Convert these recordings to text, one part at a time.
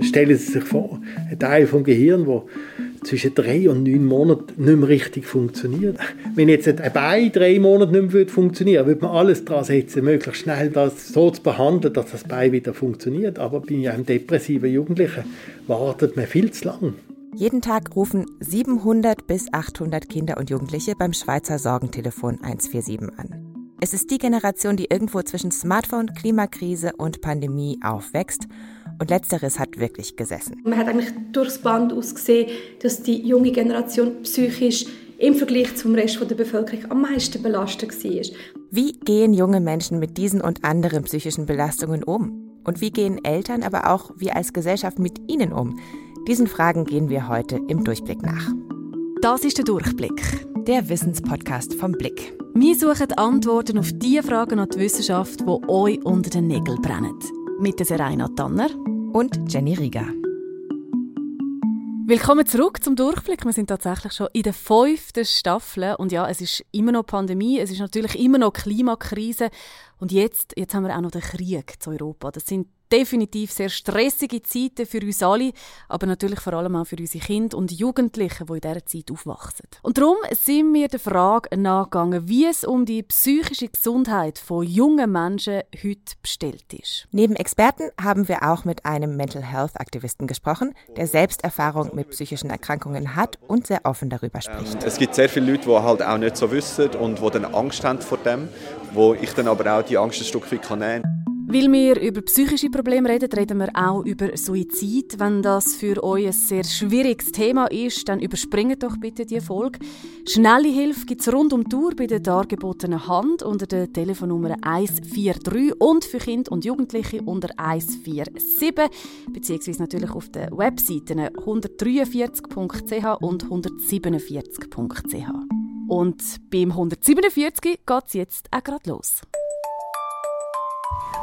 Stellen Sie sich vor, ein Teil vom Gehirn, der zwischen drei und neun Monaten nicht mehr richtig funktioniert. Wenn jetzt ein Bein drei Monate nicht mehr funktionieren würde, würde man alles daran setzen, möglichst schnell das so zu behandeln, dass das Bein wieder funktioniert. Aber bei einem depressiven Jugendlichen wartet man viel zu lang. Jeden Tag rufen 700 bis 800 Kinder und Jugendliche beim Schweizer Sorgentelefon 147 an. Es ist die Generation, die irgendwo zwischen Smartphone, Klimakrise und Pandemie aufwächst und letzteres hat wirklich gesessen. Man hat eigentlich durchs Band ausgesehen, dass die junge Generation psychisch im Vergleich zum Rest der Bevölkerung am meisten belastet war. Wie gehen junge Menschen mit diesen und anderen psychischen Belastungen um? Und wie gehen Eltern, aber auch wir als Gesellschaft mit ihnen um? Diesen Fragen gehen wir heute im Durchblick nach. Das ist der Durchblick. Der Wissenspodcast vom Blick. Wir suchen Antworten auf die Fragen an die Wissenschaft, die euch unter den Nägeln brennen mit der Serena Tanner und Jenny Rieger. Willkommen zurück zum Durchblick. Wir sind tatsächlich schon in der fünften Staffel und ja, es ist immer noch Pandemie, es ist natürlich immer noch Klimakrise und jetzt, jetzt haben wir auch noch den Krieg zu Europa. Das sind definitiv sehr stressige Zeiten für uns alle, aber natürlich vor allem auch für unsere Kinder und Jugendliche, die in dieser Zeit aufwachsen. Und darum sind wir der Frage nachgegangen, wie es um die psychische Gesundheit von jungen Menschen heute bestellt ist. Neben Experten haben wir auch mit einem Mental Health Aktivisten gesprochen, der selbst Erfahrung mit psychischen Erkrankungen hat und sehr offen darüber spricht. Es gibt sehr viele Leute, die halt auch nicht so wissen und die dann Angst haben vor dem, wo ich dann aber auch die Angst ein Stück weit nehmen kann. Weil wir über psychische Probleme reden, reden wir auch über Suizid. Wenn das für euch ein sehr schwieriges Thema ist, dann überspringt doch bitte die Folge. Schnelle Hilfe gibt es rund um die Tour bei der dargebotenen Hand unter der Telefonnummer 143 und für Kinder und Jugendliche unter 147, beziehungsweise natürlich auf den Webseiten 143.ch und 147.ch. Und beim 147 geht es jetzt auch gerade los.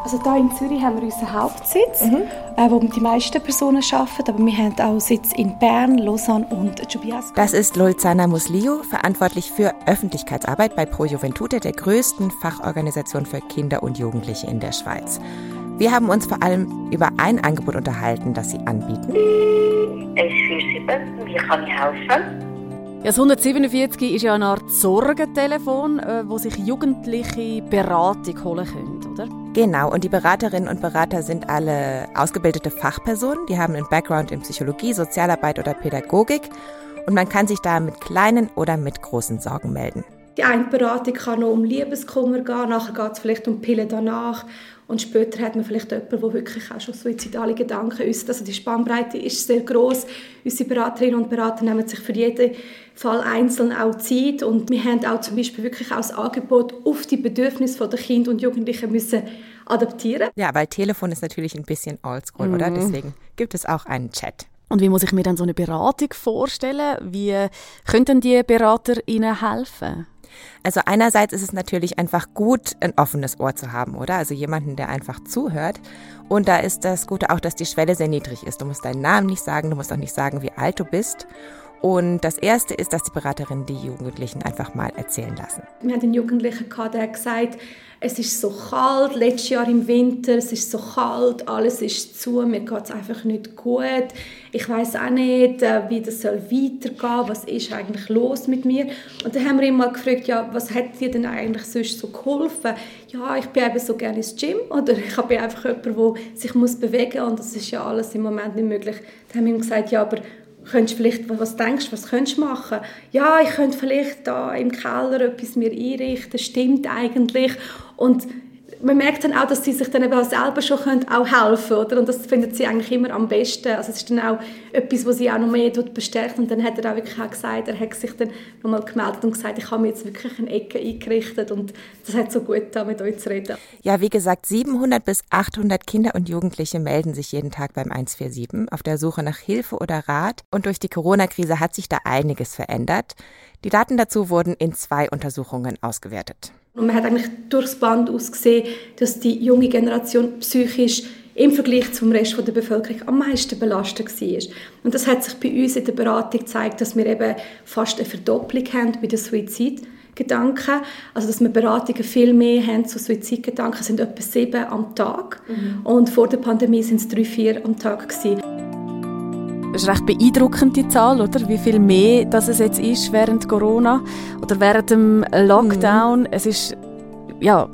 Also hier in Zürich haben wir unseren Hauptsitz, mhm. äh, wo die meisten Personen arbeiten, aber wir haben auch Sitz in Bern, Lausanne und Jubiasco. Das ist Loizana Muslio, verantwortlich für Öffentlichkeitsarbeit bei Pro Juventute, der größten Fachorganisation für Kinder und Jugendliche in der Schweiz. Wir haben uns vor allem über ein Angebot unterhalten, das sie anbieten. 147, wie kann ich helfen? Ja, das 147 ist ja eine Art Sorgentelefon, äh, wo sich Jugendliche Beratung holen können, oder? Genau, und die Beraterinnen und Berater sind alle ausgebildete Fachpersonen, die haben einen Background in Psychologie, Sozialarbeit oder Pädagogik. Und man kann sich da mit kleinen oder mit großen Sorgen melden. Die eine Beratung kann noch um Liebeskummer gehen, nachher geht es vielleicht um Pillen danach und später hat man vielleicht jemanden, der wirklich auch schon suizidale Gedanken äußert. Also die Spannbreite ist sehr groß. Unsere Beraterinnen und Berater nehmen sich für jeden Fall einzeln auch Zeit und wir haben auch zum Beispiel wirklich auch das Angebot auf die Bedürfnisse der Kinder und Jugendlichen müssen adaptieren. Ja, weil Telefon ist natürlich ein bisschen oldschool, mhm. oder? Deswegen gibt es auch einen Chat. Und wie muss ich mir dann so eine Beratung vorstellen? Wie könnten die Berater Ihnen helfen? Also einerseits ist es natürlich einfach gut, ein offenes Ohr zu haben, oder? Also jemanden, der einfach zuhört. Und da ist das Gute auch, dass die Schwelle sehr niedrig ist. Du musst deinen Namen nicht sagen, du musst auch nicht sagen, wie alt du bist. Und das Erste ist, dass die Beraterin die Jugendlichen einfach mal erzählen lassen. Wir hatten einen Jugendlichen, der hat gesagt, es ist so kalt, letztes Jahr im Winter, es ist so kalt, alles ist zu, mir geht es einfach nicht gut. Ich weiß auch nicht, äh, wie das soll weitergehen, was ist eigentlich los mit mir. Und dann haben wir ihn mal gefragt, ja, was hat dir denn eigentlich sonst so geholfen? Ja, ich bin eben so gerne ins Gym oder ich bin einfach jemand, der sich muss bewegen muss und das ist ja alles im Moment nicht möglich. Dann haben wir ihm gesagt, ja, aber könntest vielleicht, was denkst du, was könntest du machen? Ja, ich könnte vielleicht da im Keller etwas mir einrichten, stimmt eigentlich. Und man merkt dann auch, dass sie sich dann eben auch selber schon können auch helfen können. Und das findet sie eigentlich immer am besten. Also es ist dann auch etwas, was sie auch noch mehr bestärkt. Und dann hat er auch wirklich auch gesagt, er hat sich dann nochmal gemeldet und gesagt, ich habe mir jetzt wirklich eine Ecke eingerichtet und das hat so gut getan, mit euch zu reden. Ja, wie gesagt, 700 bis 800 Kinder und Jugendliche melden sich jeden Tag beim 147 auf der Suche nach Hilfe oder Rat. Und durch die Corona-Krise hat sich da einiges verändert. Die Daten dazu wurden in zwei Untersuchungen ausgewertet. Und man hat eigentlich durchs Band ausgesehen, dass die junge Generation psychisch im Vergleich zum Rest der Bevölkerung am meisten belastet war. Und das hat sich bei uns in der Beratung gezeigt, dass wir eben fast eine Verdopplung haben bei den Suizidgedanken. Also dass wir Beratungen viel mehr haben zu Suizidgedanken, sind etwa sieben am Tag. Mhm. Und vor der Pandemie sind es drei, vier am Tag gewesen. Das ist recht beeindruckend, die Zahl, oder? Wie viel mehr das es jetzt ist während Corona oder während dem Lockdown. Mhm. Es ist ja,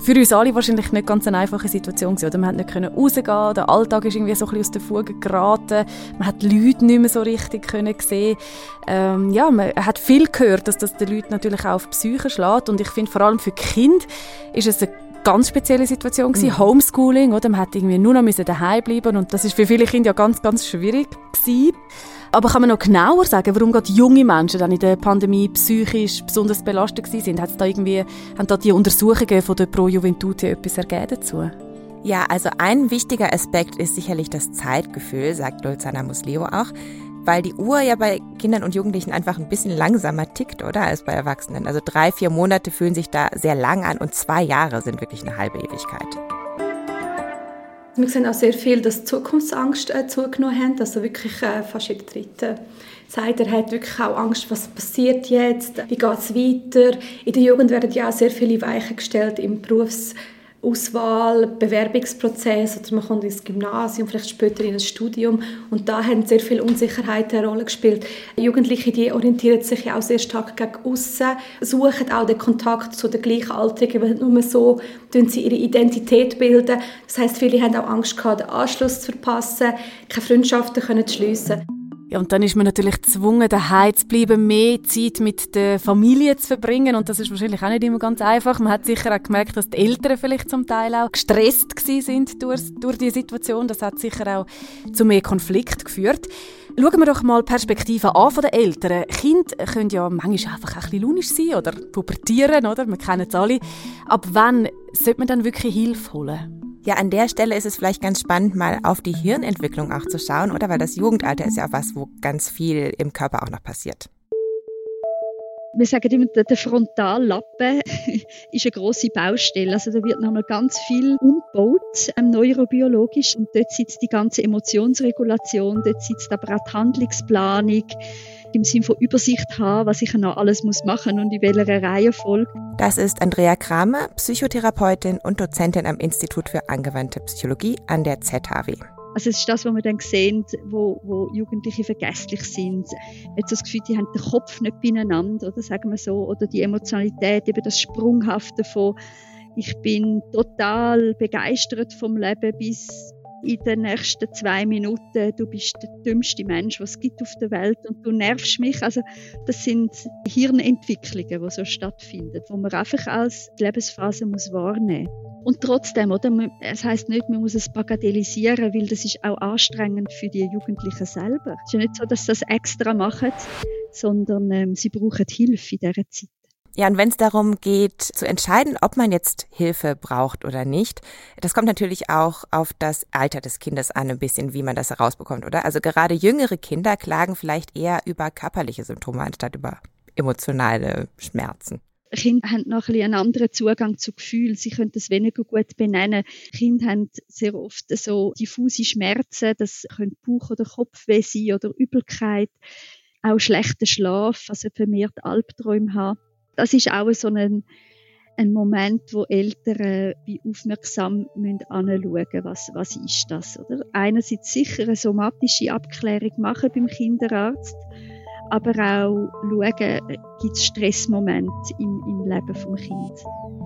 für uns alle wahrscheinlich nicht ganz eine einfache Situation gewesen, oder? Man konnte nicht rausgehen, der Alltag ist irgendwie so ein bisschen aus der Fuge geraten, man hat die Leute nicht mehr so richtig können sehen. Ähm, ja, man hat viel gehört, dass das den Leuten natürlich auch auf die Psyche schlägt und ich finde vor allem für Kinder ist es eine ganz spezielle Situation gewesen. Mhm. Homeschooling, oder? Man hat irgendwie nur noch daheim bleiben und das ist für viele Kinder ja ganz, ganz schwierig gewesen. Aber kann man noch genauer sagen, warum gerade junge Menschen dann in der Pandemie psychisch besonders belastet sind? Hat es da irgendwie, haben da die Untersuchungen von der Pro Juventute etwas ergeben dazu? Ja, also ein wichtiger Aspekt ist sicherlich das Zeitgefühl, sagt Lulzana Musleo auch, weil die Uhr ja bei Kindern und Jugendlichen einfach ein bisschen langsamer tickt, oder, als bei Erwachsenen. Also drei, vier Monate fühlen sich da sehr lang an und zwei Jahre sind wirklich eine halbe Ewigkeit. Wir sehen auch sehr viel, dass Zukunftsangst äh, zugenommen hat. Also wirklich äh, fast jeder Dritte sagt, er hat wirklich auch Angst, was passiert jetzt, wie geht es weiter. In der Jugend werden ja auch sehr viele Weichen gestellt im Berufs- Auswahl, Bewerbungsprozess oder man kommt ins Gymnasium, vielleicht später in ein Studium und da haben sehr viele Unsicherheiten eine Rolle gespielt. Jugendliche, die orientieren sich ja auch sehr stark gegen außen, suchen auch den Kontakt zu den Gleichaltrigen, weil nur so sie ihre Identität bilden. Das heißt, viele haben auch Angst gehabt, den Anschluss zu verpassen, keine Freundschaften zu schliessen. Ja, und dann ist man natürlich gezwungen, daheim zu bleiben, mehr Zeit mit der Familie zu verbringen. Und das ist wahrscheinlich auch nicht immer ganz einfach. Man hat sicher auch gemerkt, dass die Eltern vielleicht zum Teil auch gestresst sind durch, durch die Situation. Das hat sicher auch zu mehr Konflikt geführt. Schauen wir doch mal Perspektiven an von den Eltern. Kinder können ja manchmal einfach ein bisschen launisch sein oder pubertieren, oder? Wir kennen es alle. Ab wann sollte man dann wirklich Hilfe holen? Ja, an der Stelle ist es vielleicht ganz spannend, mal auf die Hirnentwicklung auch zu schauen, oder? Weil das Jugendalter ist ja auch was, wo ganz viel im Körper auch noch passiert. Wir sagen immer, der Frontallappen ist eine grosse Baustelle. Also da wird nochmal ganz viel umgebaut, ähm, neurobiologisch. Und dort sitzt die ganze Emotionsregulation, dort sitzt aber auch die Handlungsplanung, im Sinne von Übersicht haben, was ich noch alles muss machen und in welcher Reihenfolge. Das ist Andrea Kramer, Psychotherapeutin und Dozentin am Institut für angewandte Psychologie an der ZHW. Also es ist das, was wir dann sehen, wo, wo Jugendliche vergesslich sind. Jetzt das Gefühl, die haben den Kopf nicht beieinander, oder sagen wir so, oder die Emotionalität, eben das Sprunghafte von ich bin total begeistert vom Leben bis in den nächsten zwei Minuten, du bist der dümmste Mensch, was es gibt auf der Welt und du nervst mich. Also das sind Hirnentwicklungen, die so stattfinden, wo man einfach als Lebensphase muss wahrnehmen und trotzdem, oder? Es heißt nicht, man muss es bagatellisieren, weil das ist auch anstrengend für die Jugendlichen selber. Es ist ja nicht so, dass sie das extra machen, sondern ähm, sie brauchen Hilfe in dieser Zeit. Ja, und wenn es darum geht, zu entscheiden, ob man jetzt Hilfe braucht oder nicht, das kommt natürlich auch auf das Alter des Kindes an, ein bisschen, wie man das herausbekommt, oder? Also gerade jüngere Kinder klagen vielleicht eher über körperliche Symptome anstatt über emotionale Schmerzen. Kinder haben noch ein einen anderen Zugang zu Gefühlen. Sie können das weniger gut benennen. Kinder haben sehr oft so diffuse Schmerzen. Das können Bauch- oder Kopfweh sein oder Übelkeit. Auch schlechter Schlaf, also vermehrt Albträume haben das ist auch so ein, ein Moment, wo Eltern wie aufmerksam müssen anschauen was, was ist das, oder? Einerseits sicher eine somatische Abklärung machen beim Kinderarzt, aber auch schauen, gibt es Stressmomente im, im Leben vom Kind.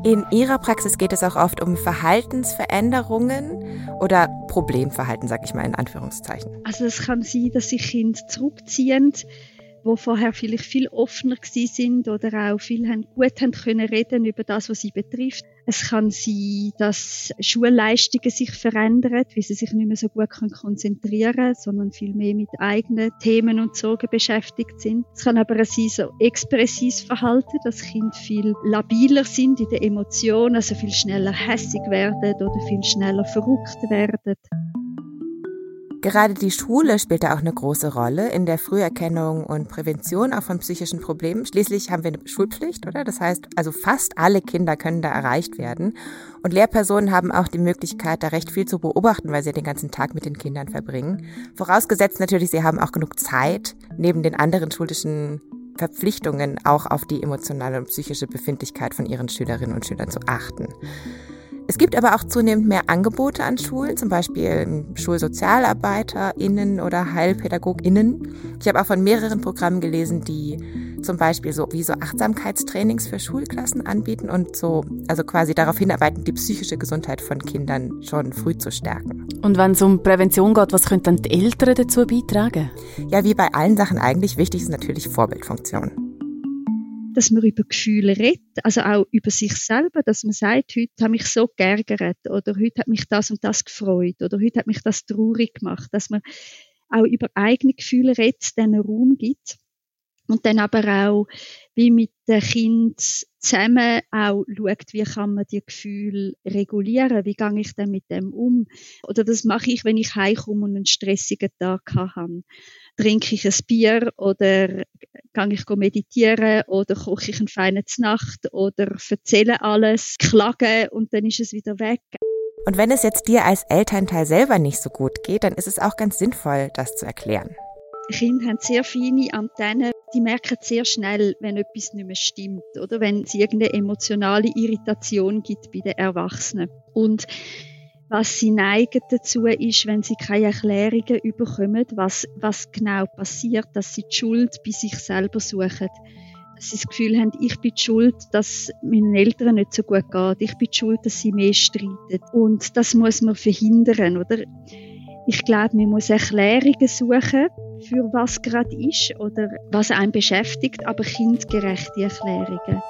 In Ihrer Praxis geht es auch oft um Verhaltensveränderungen oder Problemverhalten, sage ich mal in Anführungszeichen. Also es kann sein, dass sich Kinder zurückziehen, wo vorher vielleicht viel offener gewesen sind oder auch viel haben, gut haben können reden über das, was sie betrifft. Es kann sein, dass Schulleistungen sich verändern, weil sie sich nicht mehr so gut konzentrieren können, sondern viel mehr mit eigenen Themen und Sorgen beschäftigt sind. Es kann aber sein, so expressives Verhalten, dass Kinder viel labiler sind in den Emotionen, also viel schneller hässig werden oder viel schneller verrückt werden. Gerade die Schule spielt da auch eine große Rolle in der Früherkennung und Prävention auch von psychischen Problemen. Schließlich haben wir eine Schulpflicht, oder? Das heißt, also fast alle Kinder können da erreicht werden. Und Lehrpersonen haben auch die Möglichkeit, da recht viel zu beobachten, weil sie den ganzen Tag mit den Kindern verbringen. Vorausgesetzt natürlich, sie haben auch genug Zeit, neben den anderen schulischen Verpflichtungen auch auf die emotionale und psychische Befindlichkeit von ihren Schülerinnen und Schülern zu achten. Es gibt aber auch zunehmend mehr Angebote an Schulen, zum Beispiel SchulsozialarbeiterInnen oder HeilpädagogInnen. Ich habe auch von mehreren Programmen gelesen, die zum Beispiel so wie so Achtsamkeitstrainings für Schulklassen anbieten und so, also quasi darauf hinarbeiten, die psychische Gesundheit von Kindern schon früh zu stärken. Und wenn es um Prävention geht, was könnten dann die Eltern dazu beitragen? Ja, wie bei allen Sachen eigentlich, wichtig ist natürlich Vorbildfunktion dass man über Gefühle redet, also auch über sich selber, dass man sagt, heute habe ich so geärgert oder heute hat mich das und das gefreut oder heute hat mich das traurig gemacht, dass man auch über eigene Gefühle redet, denen Raum gibt. Und dann aber auch wie mit dem Kind zusammen auch schaut, wie kann man die Gefühle regulieren, wie gehe ich denn mit dem um. Oder das mache ich, wenn ich heimkomme und einen stressigen Tag habe. Trinke ich ein Bier oder gehe ich meditieren oder koche ich eine feine Nacht oder erzähle alles, klage und dann ist es wieder weg. Und wenn es jetzt dir als Elternteil selber nicht so gut geht, dann ist es auch ganz sinnvoll, das zu erklären. Kinder haben sehr feine Antennen, die merken sehr schnell, wenn etwas nicht mehr stimmt oder wenn es irgendeine emotionale Irritation gibt bei den Erwachsenen. Und was sie neigen dazu ist, wenn sie keine Erklärungen überkommen, was, was genau passiert, dass sie die Schuld bei sich selber suchen. Dass sie das Gefühl haben, ich bin die schuld, dass meinen Eltern nicht so gut geht. Ich bin die schuld, dass sie mehr streiten. Und das muss man verhindern, oder? Ich glaube, man muss Erklärungen suchen, für was gerade ist oder was einen beschäftigt, aber kindgerechte Erklärungen.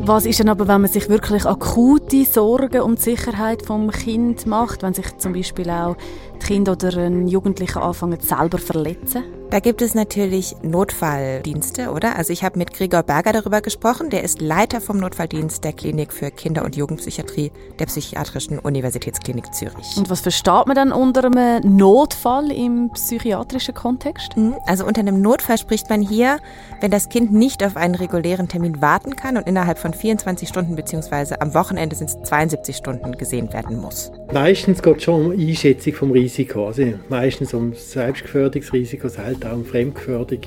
Was ist denn aber, wenn man sich wirklich akute Sorgen um die Sicherheit vom Kind macht, wenn sich zum Beispiel auch Kinder oder ein Jugendlicher anfangen selber verletzen? Da gibt es natürlich Notfalldienste, oder? Also ich habe mit Gregor Berger darüber gesprochen. Der ist Leiter vom Notfalldienst der Klinik für Kinder- und Jugendpsychiatrie der Psychiatrischen Universitätsklinik Zürich. Und was versteht man dann unter einem Notfall im psychiatrischen Kontext? Mhm. Also unter einem Notfall spricht man hier, wenn das Kind nicht auf einen regulären Termin warten kann und innerhalb von 24 Stunden bzw. am Wochenende sind es 72 Stunden gesehen werden muss. Meistens geht es schon um Einschätzung vom Risiko. Also meistens um Selbstgefährdungsrisiko, halt auch um Fremdgefährdung,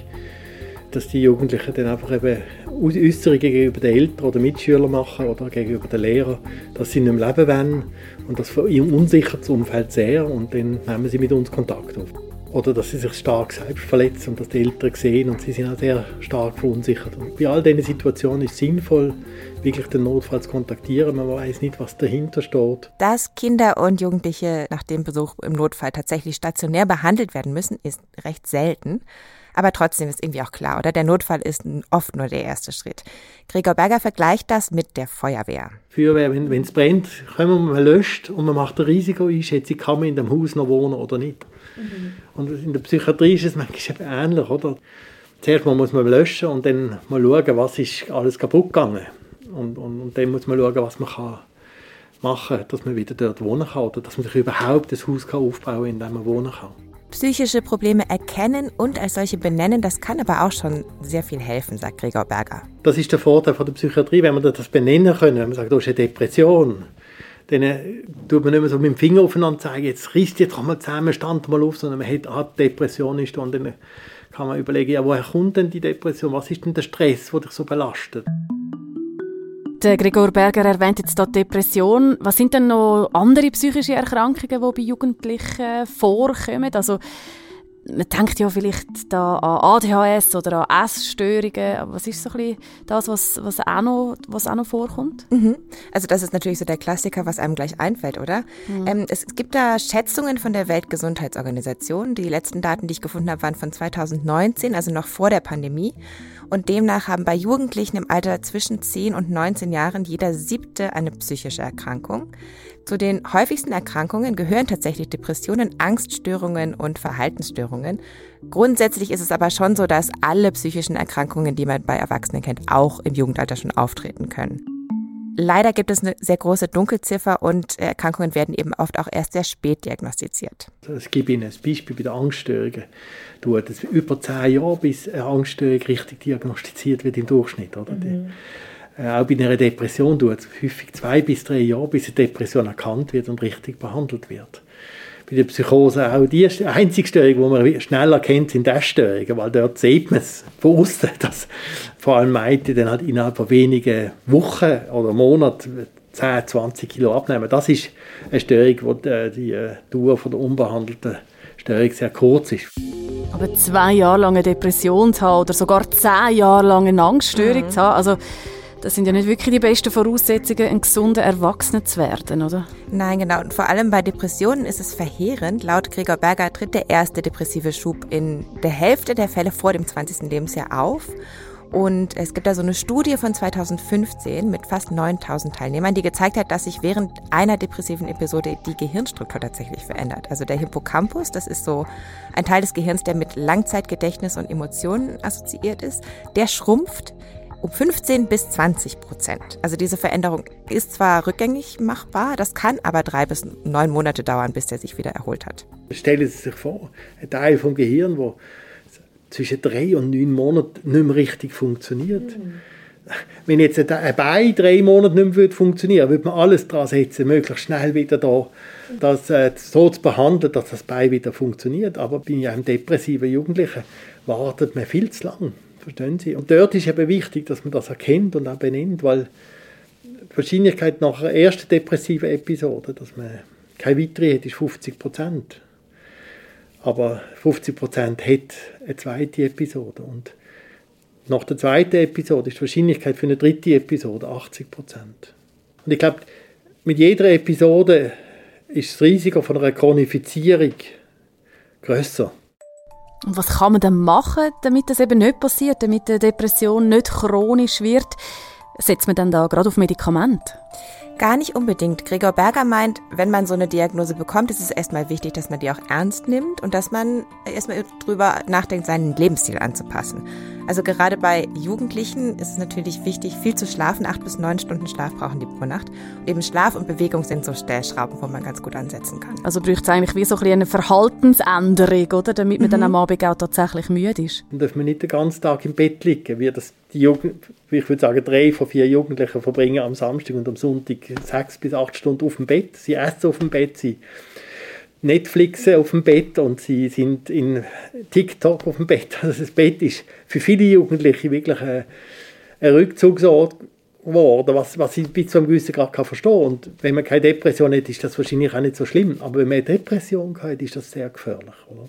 dass die Jugendlichen dann einfach eben Äußerungen gegenüber den Eltern oder Mitschülern machen oder gegenüber den Lehrern, dass sie nicht mehr leben wollen und das verunsichert das Umfeld sehr und dann nehmen sie mit uns Kontakt auf. Oder dass sie sich stark selbst verletzen und dass die Eltern sehen und sie sind auch sehr stark verunsichert. Und bei all diesen Situationen ist es sinnvoll, wirklich den Notfall zu kontaktieren. Man weiß nicht, was dahinter steht. Dass Kinder und Jugendliche nach dem Besuch im Notfall tatsächlich stationär behandelt werden müssen, ist recht selten. Aber trotzdem ist irgendwie auch klar, oder? Der Notfall ist oft nur der erste Schritt. Gregor Berger vergleicht das mit der Feuerwehr. Feuerwehr, wenn es brennt, können wir, man löscht und man macht eine Risikoeinschätzung, kann man in dem Haus noch wohnen oder nicht. Mhm. Und in der Psychiatrie ist es manchmal ähnlich, oder? Zuerst mal muss man löschen und dann mal schauen, was ist alles kaputt gegangen. Und, und, und dann muss man schauen, was man kann machen kann, dass man wieder dort wohnen kann oder dass man sich überhaupt das Haus kann aufbauen kann, in dem man wohnen kann. Psychische Probleme erkennen und als solche benennen, das kann aber auch schon sehr viel helfen, sagt Gregor Berger. Das ist der Vorteil von der Psychiatrie, wenn man das benennen kann, wenn man sagt, du hast eine Depression, dann äh, tut man nicht mehr so mit dem Finger aufeinander zeigen, jetzt risst jetzt mal zusammen, stand mal auf, sondern man hat, ah, Depression ist und dann kann man überlegen, ja, woher kommt denn die Depression, was ist denn der Stress, der dich so belastet? Der Gregor Berger erwähnt jetzt die Depression. Was sind denn noch andere psychische Erkrankungen, die bei Jugendlichen vorkommen? Also man denkt ja vielleicht da an ADHS oder an Essstörungen, aber was ist so ein bisschen das, was, was, auch, noch, was auch noch vorkommt? Mhm. Also das ist natürlich so der Klassiker, was einem gleich einfällt, oder? Mhm. Ähm, es gibt da Schätzungen von der Weltgesundheitsorganisation. Die letzten Daten, die ich gefunden habe, waren von 2019, also noch vor der Pandemie. Und demnach haben bei Jugendlichen im Alter zwischen 10 und 19 Jahren jeder siebte eine psychische Erkrankung. Zu den häufigsten Erkrankungen gehören tatsächlich Depressionen, Angststörungen und Verhaltensstörungen. Grundsätzlich ist es aber schon so, dass alle psychischen Erkrankungen, die man bei Erwachsenen kennt, auch im Jugendalter schon auftreten können. Leider gibt es eine sehr große Dunkelziffer und Erkrankungen werden eben oft auch erst sehr spät diagnostiziert. Es gibt Ihnen ein Beispiel bei den Angststörungen. Dauert es über zehn Jahre, bis eine Angststörung richtig diagnostiziert wird im Durchschnitt. Oder? Mhm. Äh, auch bei einer Depression dauert es häufig zwei bis drei Jahre, bis eine Depression erkannt wird und richtig behandelt wird. Bei der Psychose auch die einzige Störung, die man schnell erkennt, sind Essstörungen, weil dort sieht man es von außen, dass vor allem Mädchen dann halt innerhalb von wenigen Wochen oder Monaten 10, 20 Kilo abnehmen. Das ist eine Störung, wo die, die äh, Dauer von der unbehandelten Störung sehr kurz ist. Aber zwei Jahre lang eine Depression zu haben oder sogar zehn Jahre lang eine Angststörung mhm. zu haben, also das sind ja nicht wirklich die besten Voraussetzungen, ein gesunder Erwachsener zu werden, oder? Nein, genau. Und vor allem bei Depressionen ist es verheerend. Laut Gregor Berger tritt der erste depressive Schub in der Hälfte der Fälle vor dem 20. Lebensjahr auf. Und es gibt da so eine Studie von 2015 mit fast 9000 Teilnehmern, die gezeigt hat, dass sich während einer depressiven Episode die Gehirnstruktur tatsächlich verändert. Also der Hippocampus, das ist so ein Teil des Gehirns, der mit Langzeitgedächtnis und Emotionen assoziiert ist, der schrumpft um 15 bis 20 Prozent. Also diese Veränderung ist zwar rückgängig machbar, das kann aber drei bis neun Monate dauern, bis der sich wieder erholt hat. Stellen Sie sich vor, ein Teil vom Gehirn, wo zwischen drei und neun Monaten nicht mehr richtig funktioniert. Mhm. Wenn jetzt ein Bein drei Monate nicht mehr funktionieren würde, würde man alles daran setzen, möglichst schnell wieder da, das äh, so zu behandeln, dass das Bein wieder funktioniert. Aber bei einem depressiven Jugendlichen wartet man viel zu lang. Verstehen Sie? Und dort ist eben wichtig, dass man das erkennt und auch benennt, weil die Wahrscheinlichkeit nach einer ersten depressiven Episode, dass man keine weitere hat, ist 50 Prozent. Aber 50 Prozent hat eine zweite Episode. Und nach der zweiten Episode ist die Wahrscheinlichkeit für eine dritte Episode 80 Prozent. Und ich glaube, mit jeder Episode ist das Risiko von einer Chronifizierung grösser. Und was kann man denn machen, damit das eben nicht passiert, damit die Depression nicht chronisch wird? Setzt man dann da gerade auf Medikamente? Gar nicht unbedingt. Gregor Berger meint, wenn man so eine Diagnose bekommt, ist es erstmal wichtig, dass man die auch ernst nimmt und dass man erstmal drüber nachdenkt, seinen Lebensstil anzupassen. Also gerade bei Jugendlichen ist es natürlich wichtig, viel zu schlafen. Acht bis neun Stunden Schlaf brauchen die pro Nacht. Und eben Schlaf und Bewegung sind so Stellschrauben, wo man ganz gut ansetzen kann. Also braucht es eigentlich wie so ein eine Verhaltensänderung, oder? Damit man mhm. dann am Abend auch tatsächlich müde ist. Dann darf man nicht den ganzen Tag im Bett liegen, wie das die Jugend, ich würde sagen, drei von vier Jugendlichen verbringen am Samstag und am Sonntag sechs bis acht Stunden auf dem Bett. Sie essen auf dem Bett, sie Netflixen auf dem Bett und sie sind in TikTok auf dem Bett. Also das Bett ist für viele Jugendliche wirklich ein, ein Rückzugsort geworden, was, was ich bis zu einem gewissen Grad kann verstehen Und wenn man keine Depression hat, ist das wahrscheinlich auch nicht so schlimm. Aber wenn man eine Depression hat, ist das sehr gefährlich. Oder?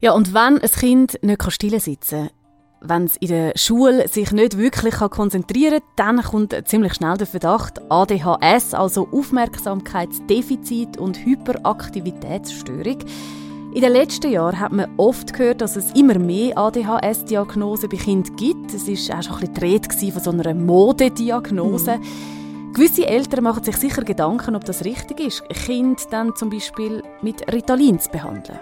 Ja, und wenn ein Kind nicht still sitzen kann, wenn es in der Schule sich nicht wirklich konzentrieren kann, dann kommt ziemlich schnell der Verdacht ADHS, also Aufmerksamkeitsdefizit und Hyperaktivitätsstörung. In den letzten Jahren hat man oft gehört, dass es immer mehr ADHS-Diagnosen bei Kindern gibt. Es war auch schon ein bisschen von so einer Modediagnose. Mhm. Gewisse Eltern machen sich sicher Gedanken, ob das richtig ist, Kind dann zum Beispiel mit Ritalin zu behandeln.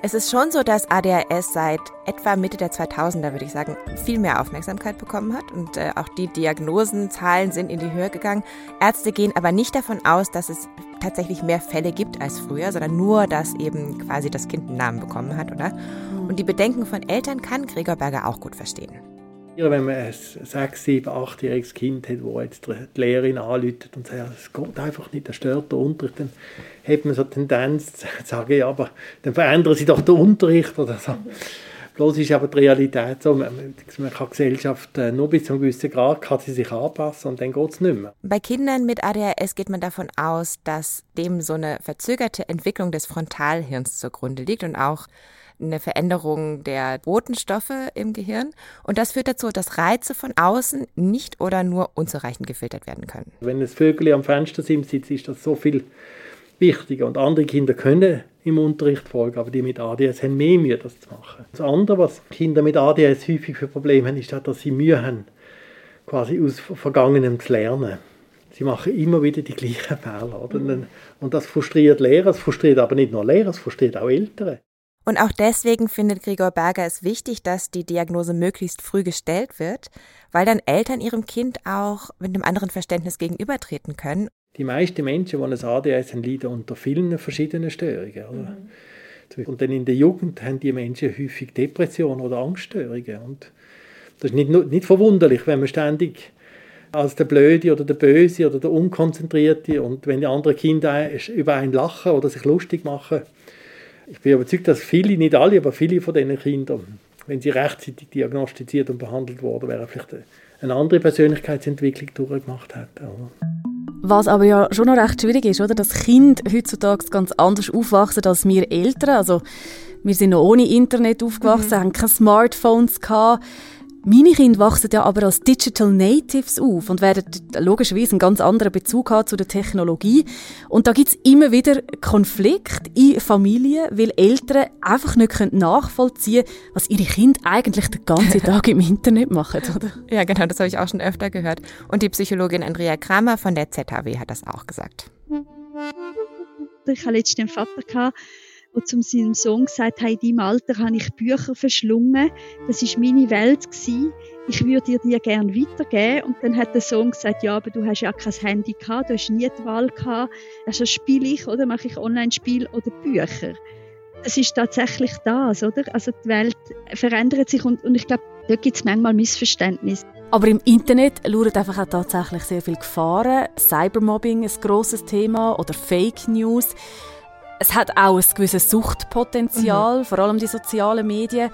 Es ist schon so, dass ADHS seit etwa Mitte der 2000er, würde ich sagen, viel mehr Aufmerksamkeit bekommen hat und äh, auch die Diagnosenzahlen sind in die Höhe gegangen. Ärzte gehen aber nicht davon aus, dass es tatsächlich mehr Fälle gibt als früher, sondern nur, dass eben quasi das Kind einen Namen bekommen hat, oder? Und die Bedenken von Eltern kann Gregor Berger auch gut verstehen. Wenn man ein sechs, sieben, achtjähriges Kind hat, wo jetzt die Lehrerin anläutet und sagt, es geht einfach nicht, das stört der Unterricht, dann hat man so eine Tendenz zu sagen, ja, aber dann verändern sie doch den Unterricht oder so. Bloß ist aber die Realität so, man, man kann Gesellschaft äh, nur bis zu einem gewissen Grad kann sie sich anpassen und dann geht es nicht mehr. Bei Kindern mit ADHS geht man davon aus, dass dem so eine verzögerte Entwicklung des Frontalhirns zugrunde liegt und auch eine Veränderung der Botenstoffe im Gehirn. Und das führt dazu, dass Reize von außen nicht oder nur unzureichend gefiltert werden können. Wenn das Vögel am Fenster sitzt, ist das so viel wichtiger. Und andere Kinder können im Unterricht folgen, aber die mit ADS haben mehr Mühe, das zu machen. Das andere, was Kinder mit ADS häufig für Probleme haben, ist, dass sie Mühe haben, quasi aus Vergangenem zu lernen. Sie machen immer wieder die gleichen Fehler. Oder? Und das frustriert Lehrer, es frustriert aber nicht nur Lehrer, es frustriert auch Eltern. Und auch deswegen findet Gregor Berger es wichtig, dass die Diagnose möglichst früh gestellt wird, weil dann Eltern ihrem Kind auch mit einem anderen Verständnis gegenübertreten können. Die meisten Menschen, die ein ADS haben, leiden unter vielen verschiedenen Störungen. Mhm. Und dann in der Jugend haben die Menschen häufig Depressionen oder Angststörungen. Und das ist nicht, nicht verwunderlich, wenn man ständig als der Blöde oder der Böse oder der Unkonzentrierte. Und wenn die anderen Kinder über einen lachen oder sich lustig machen, ich bin überzeugt, dass viele, nicht alle, aber viele von diesen Kindern, wenn sie rechtzeitig diagnostiziert und behandelt worden wären, vielleicht eine andere Persönlichkeitsentwicklung durchgemacht hätten. Was aber ja schon noch recht schwierig ist, oder? Dass Kinder heutzutage ganz anders aufwachsen als wir Eltern. Also, wir sind noch ohne Internet aufgewachsen, mhm. haben keine Smartphones gehabt. Meine Kinder wachsen ja aber als Digital Natives auf und werden logischerweise einen ganz anderen Bezug haben zu der Technologie. Und da gibt es immer wieder Konflikte in Familien, weil Eltern einfach nicht nachvollziehen können, was ihre Kinder eigentlich den ganzen Tag im Internet machen, oder? Ja, genau, das habe ich auch schon öfter gehört. Und die Psychologin Andrea Kramer von der ZHW hat das auch gesagt. Ich hatte letztens einen Vater, gehabt, der zu seinem Sohn gesagt hat, in deinem Alter habe ich Bücher verschlungen, das ist meine Welt gewesen. ich würde dir die gerne weitergeben. Und dann hat der Sohn gesagt, ja, aber du hast ja kein Handy gehabt, du hast nie die Wahl gehabt, also spiele ich oder mache ich Online-Spiel oder Bücher. Das ist tatsächlich das, oder? Also die Welt verändert sich und, und ich glaube, da gibt es manchmal Missverständnisse. Aber im Internet lauern einfach auch tatsächlich sehr viele Gefahren. Cybermobbing ist ein grosses Thema oder Fake News. Es hat auch ein gewisses Suchtpotenzial, mhm. vor allem die sozialen Medien.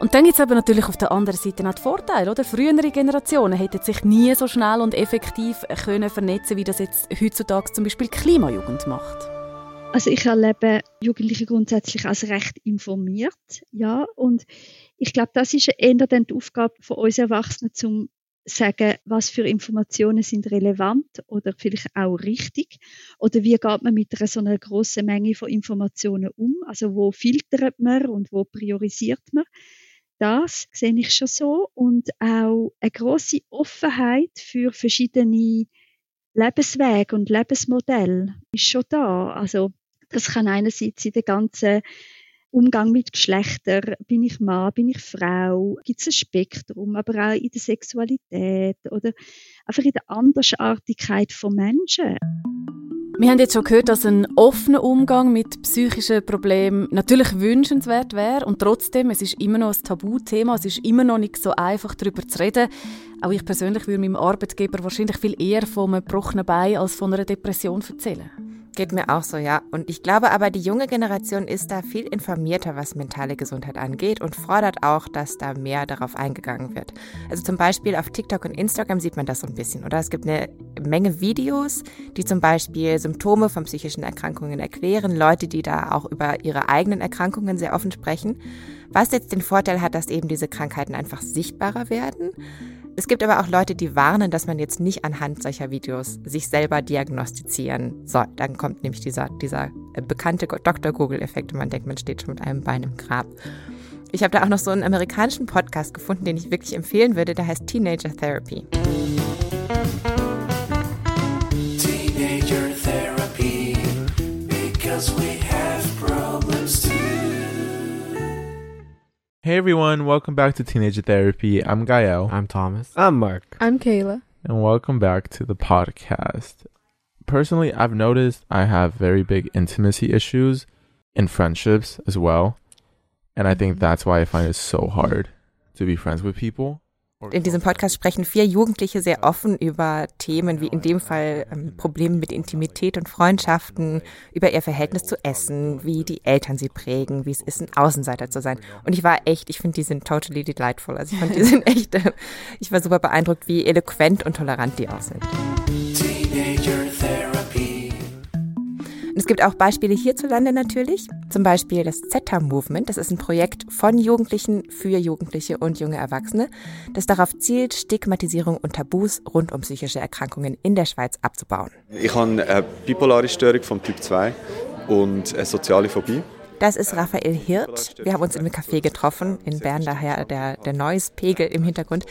Und dann gibt es aber natürlich auf der anderen Seite auch die Vorteile. Oder? Frühere Generationen hätten sich nie so schnell und effektiv können vernetzen wie das jetzt heutzutage zum Beispiel Klimajugend macht. Also ich erlebe Jugendliche grundsätzlich als recht informiert, ja, und ich glaube, das ist eher dann die Aufgabe von uns Erwachsenen, zum sagen, was für Informationen sind relevant oder vielleicht auch richtig oder wie geht man mit einer so einer großen Menge von Informationen um, also wo filtert man und wo priorisiert man. Das sehe ich schon so und auch eine große Offenheit für verschiedene Lebenswege und Lebensmodelle ist schon da. Also das kann einerseits in der ganzen Umgang mit Geschlechtern, bin ich Mann, bin ich Frau, gibt es ein Spektrum, aber auch in der Sexualität oder einfach in der Andersartigkeit von Menschen. Wir haben jetzt schon gehört, dass ein offener Umgang mit psychischen Problemen natürlich wünschenswert wäre und trotzdem, es ist immer noch ein Tabuthema, es ist immer noch nicht so einfach darüber zu reden. Auch ich persönlich würde meinem Arbeitgeber wahrscheinlich viel eher von einem gebrochenen Bein als von einer Depression erzählen. Geht mir auch so, ja. Und ich glaube aber, die junge Generation ist da viel informierter, was mentale Gesundheit angeht und fordert auch, dass da mehr darauf eingegangen wird. Also zum Beispiel auf TikTok und Instagram sieht man das so ein bisschen, oder? Es gibt eine Menge Videos, die zum Beispiel Symptome von psychischen Erkrankungen erklären, Leute, die da auch über ihre eigenen Erkrankungen sehr offen sprechen. Was jetzt den Vorteil hat, dass eben diese Krankheiten einfach sichtbarer werden. Es gibt aber auch Leute, die warnen, dass man jetzt nicht anhand solcher Videos sich selber diagnostizieren soll. Dann kommt nämlich dieser, dieser äh, bekannte Dr. Google-Effekt und man denkt, man steht schon mit einem Bein im Grab. Ich habe da auch noch so einen amerikanischen Podcast gefunden, den ich wirklich empfehlen würde, der heißt Teenager Therapy. Teenager Therapy, because we Hey everyone, welcome back to Teenager Therapy. I'm Gael. I'm Thomas. I'm Mark. I'm Kayla. And welcome back to the podcast. Personally, I've noticed I have very big intimacy issues in friendships as well. And I think mm-hmm. that's why I find it so hard to be friends with people. In diesem Podcast sprechen vier Jugendliche sehr offen über Themen wie in dem Fall ähm, Probleme mit Intimität und Freundschaften, über ihr Verhältnis zu Essen, wie die Eltern sie prägen, wie es ist, ein Außenseiter zu sein. Und ich war echt, ich finde, die sind totally delightful. Also ich fand, die sind echt, äh, ich war super beeindruckt, wie eloquent und tolerant die auch sind. Es gibt auch Beispiele hierzulande natürlich, zum Beispiel das Zeta-Movement. Das ist ein Projekt von Jugendlichen für Jugendliche und junge Erwachsene, das darauf zielt, Stigmatisierung und Tabus rund um psychische Erkrankungen in der Schweiz abzubauen. Ich habe eine bipolare Störung vom Typ 2 und eine soziale Phobie. Das ist Raphael Hirt. Wir haben uns im Café getroffen, in Bern, daher der, der Noise-Pegel im Hintergrund.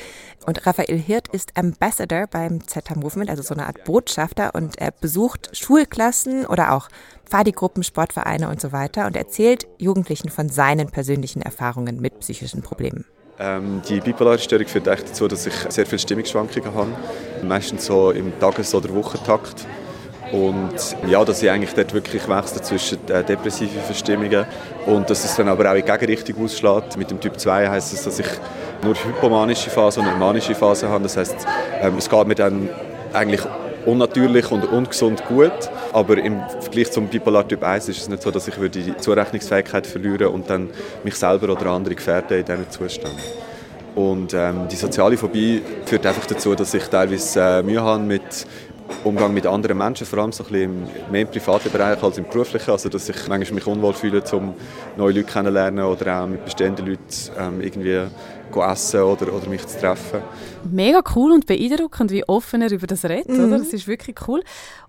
Und Raphael Hirt ist Ambassador beim Zeta Movement, also so eine Art Botschafter. Und er besucht Schulklassen oder auch Pfadi-Gruppen, Sportvereine und so weiter und erzählt Jugendlichen von seinen persönlichen Erfahrungen mit psychischen Problemen. Ähm, die bipolare Störung führt dazu, dass ich sehr viele Stimmungsschwankungen habe. Meistens so im Tages- oder Wochentakt. Und ja, dass ich eigentlich dort wirklich wechsle zwischen äh, depressiven Verstimmungen und dass es dann aber auch in Gegenrichtung ausschlägt. Mit dem Typ 2 heisst es, dass ich nur hypomanische Phasen und manische Phasen habe. Das heisst, ähm, es geht mir dann eigentlich unnatürlich und ungesund gut. Aber im Vergleich zum Bipolar Typ 1 ist es nicht so, dass ich die Zurechnungsfähigkeit verliere und dann mich selber oder andere gefährde in diesen Zuständen. Und ähm, die soziale Phobie führt einfach dazu, dass ich teilweise äh, Mühe habe mit Umgang mit anderen Menschen, vor allem so ein bisschen mehr im privaten Bereich als im beruflichen. Also, dass ich manchmal mich unwohl fühle, um neue Leute kennenzulernen oder auch mit bestehenden Leuten ähm, irgendwie essen oder, oder mich zu treffen. Mega cool und beeindruckend, wie offen er über das redet, mhm. oder? Das ist wirklich cool.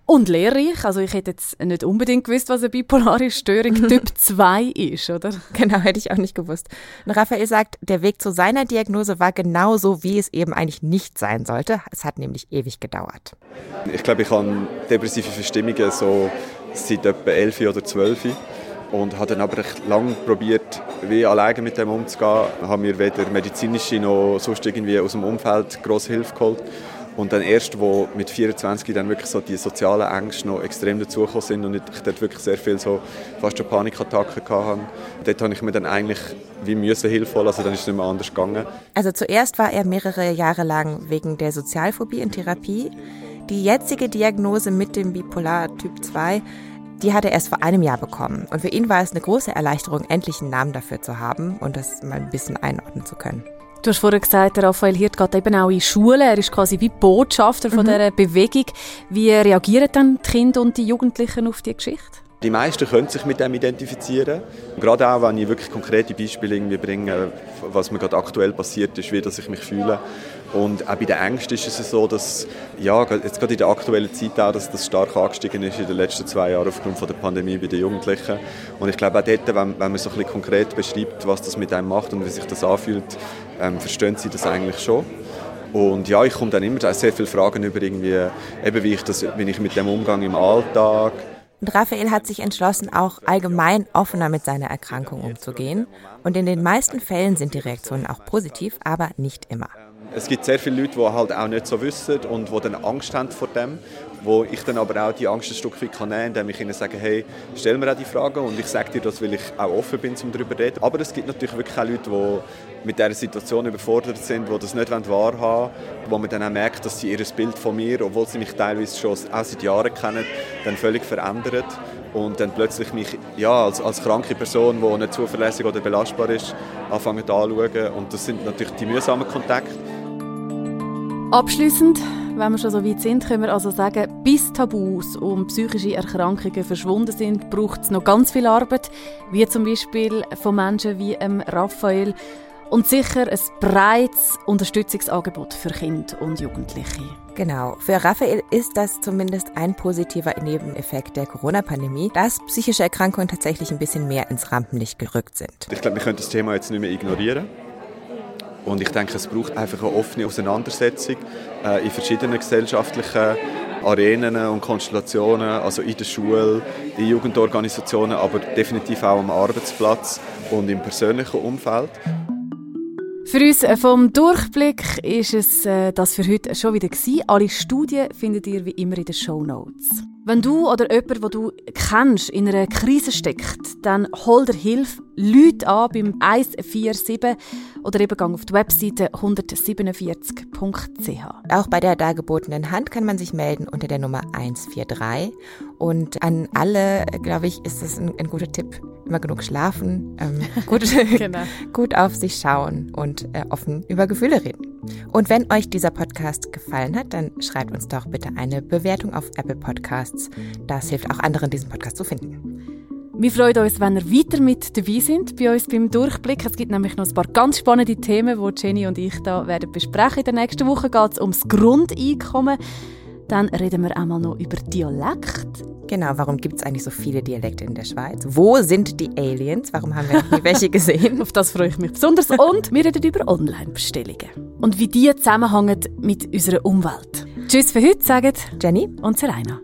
Und lehrreich, also ich hätte jetzt nicht unbedingt gewusst, was eine bipolare Störung Typ 2 ist, oder? Genau, hätte ich auch nicht gewusst. Und Raphael sagt, der Weg zu seiner Diagnose war genauso, wie es eben eigentlich nicht sein sollte. Es hat nämlich ewig gedauert. Ich glaube, ich habe depressive Verstimmungen so seit etwa 11 oder 12 und habe dann aber recht lange probiert, wie alleine mit dem umzugehen. Ich habe mir weder medizinische noch sonst irgendwie aus dem Umfeld grosse Hilfe geholt. Und dann erst, wo mit 24 dann wirklich so die sozialen Ängste noch extrem dazugekommen sind und ich dort wirklich sehr viel so fast schon Panikattacken hatte, dort habe ich mir dann eigentlich wie müssen Hilfe also dann ist es nicht mehr anders gegangen. Also zuerst war er mehrere Jahre lang wegen der Sozialphobie in Therapie. Die jetzige Diagnose mit dem Bipolar Typ 2 die hat er erst vor einem Jahr bekommen. Und für ihn war es eine große Erleichterung, endlich einen Namen dafür zu haben und das mal ein bisschen einordnen zu können. Du hast vorhin gesagt, Raphael Hirt geht eben auch in Schule. Er ist quasi wie Botschafter von mhm. dieser Bewegung. Wie reagieren dann die Kinder und die Jugendlichen auf die Geschichte? Die meisten können sich mit dem identifizieren. Gerade auch, wenn ich wirklich konkrete Beispiele irgendwie bringe, was mir gerade aktuell passiert ist, wie dass ich mich fühle. Und auch bei den Ängsten ist es so, dass ja, jetzt gerade in der aktuellen Zeit auch, dass das stark angestiegen ist in den letzten zwei Jahren aufgrund von der Pandemie bei den Jugendlichen. Und ich glaube auch dort, wenn, wenn man so ein bisschen konkret beschreibt, was das mit einem macht und wie sich das anfühlt, ähm, verstehen sie das eigentlich schon. Und ja, ich komme dann immer sehr viele Fragen über irgendwie, eben wie ich, das, wie ich mit dem Umgang im Alltag, und Raphael hat sich entschlossen, auch allgemein offener mit seiner Erkrankung umzugehen. Und in den meisten Fällen sind die Reaktionen auch positiv, aber nicht immer. Es gibt sehr viele Leute, die halt auch nicht so wissen und die dann Angst haben vor dem, wo ich dann aber auch die Angst ein Stück weit nehmen kann, indem ich ihnen sage, hey, stell mir auch die Fragen und ich sage dir das, weil ich auch offen bin, um darüber zu reden. Aber es gibt natürlich wirklich auch Leute, die mit dieser Situation überfordert sind, die das nicht wahrhaben wollen, wo man dann auch merkt, dass sie ihr Bild von mir, obwohl sie mich teilweise schon auch seit Jahren kennen, dann völlig verändert und dann plötzlich mich ja, als, als kranke Person, die nicht zuverlässig oder belastbar ist, anfangen anzuschauen. Und das sind natürlich die mühsamen Kontakte. Abschließend, wenn wir schon so weit sind, können wir also sagen, bis Tabus um psychische Erkrankungen verschwunden sind, braucht es noch ganz viel Arbeit, wie zum Beispiel von Menschen wie ähm, Raphael und sicher ein breites Unterstützungsangebot für Kinder und Jugendliche. Genau. Für Raphael ist das zumindest ein positiver Nebeneffekt der Corona-Pandemie, dass psychische Erkrankungen tatsächlich ein bisschen mehr ins Rampenlicht gerückt sind. Ich glaube, wir können das Thema jetzt nicht mehr ignorieren. Und ich denke, es braucht einfach eine offene Auseinandersetzung äh, in verschiedenen gesellschaftlichen Arenen und Konstellationen, also in der Schule, in Jugendorganisationen, aber definitiv auch am Arbeitsplatz und im persönlichen Umfeld. Für uns äh, vom Durchblick ist es äh, das für heute schon wieder gewesen. Alle Studien findet ihr wie immer in den Show Notes. Wenn du oder jemand, den du kennst, in einer Krise steckt, dann hol dir Hilfe, Leute an beim 147 oder eben gang auf die Webseite 147.ch. Auch bei der dargebotenen Hand kann man sich melden unter der Nummer 143. Und an alle, glaube ich, ist es ein, ein guter Tipp, immer genug schlafen, ähm, gut, genau. gut auf sich schauen und äh, offen über Gefühle reden. Und wenn euch dieser Podcast gefallen hat, dann schreibt uns doch bitte eine Bewertung auf Apple Podcasts. Das hilft auch anderen, diesen Podcast zu finden. Wir freuen uns, wenn ihr weiter mit dabei sind bei uns beim Durchblick. Es gibt nämlich noch ein paar ganz spannende Themen, die Jenny und ich da werden besprechen. In der nächsten Woche geht es ums Grundeinkommen. Dann reden wir einmal noch über Dialekt. Genau, warum gibt es eigentlich so viele Dialekte in der Schweiz? Wo sind die Aliens? Warum haben wir nie welche gesehen? Auf das freue ich mich besonders. Und wir reden über Online-Bestellungen. Und wie die zusammenhängen mit unserer Umwelt. Tschüss für heute, sagen Jenny und Serena.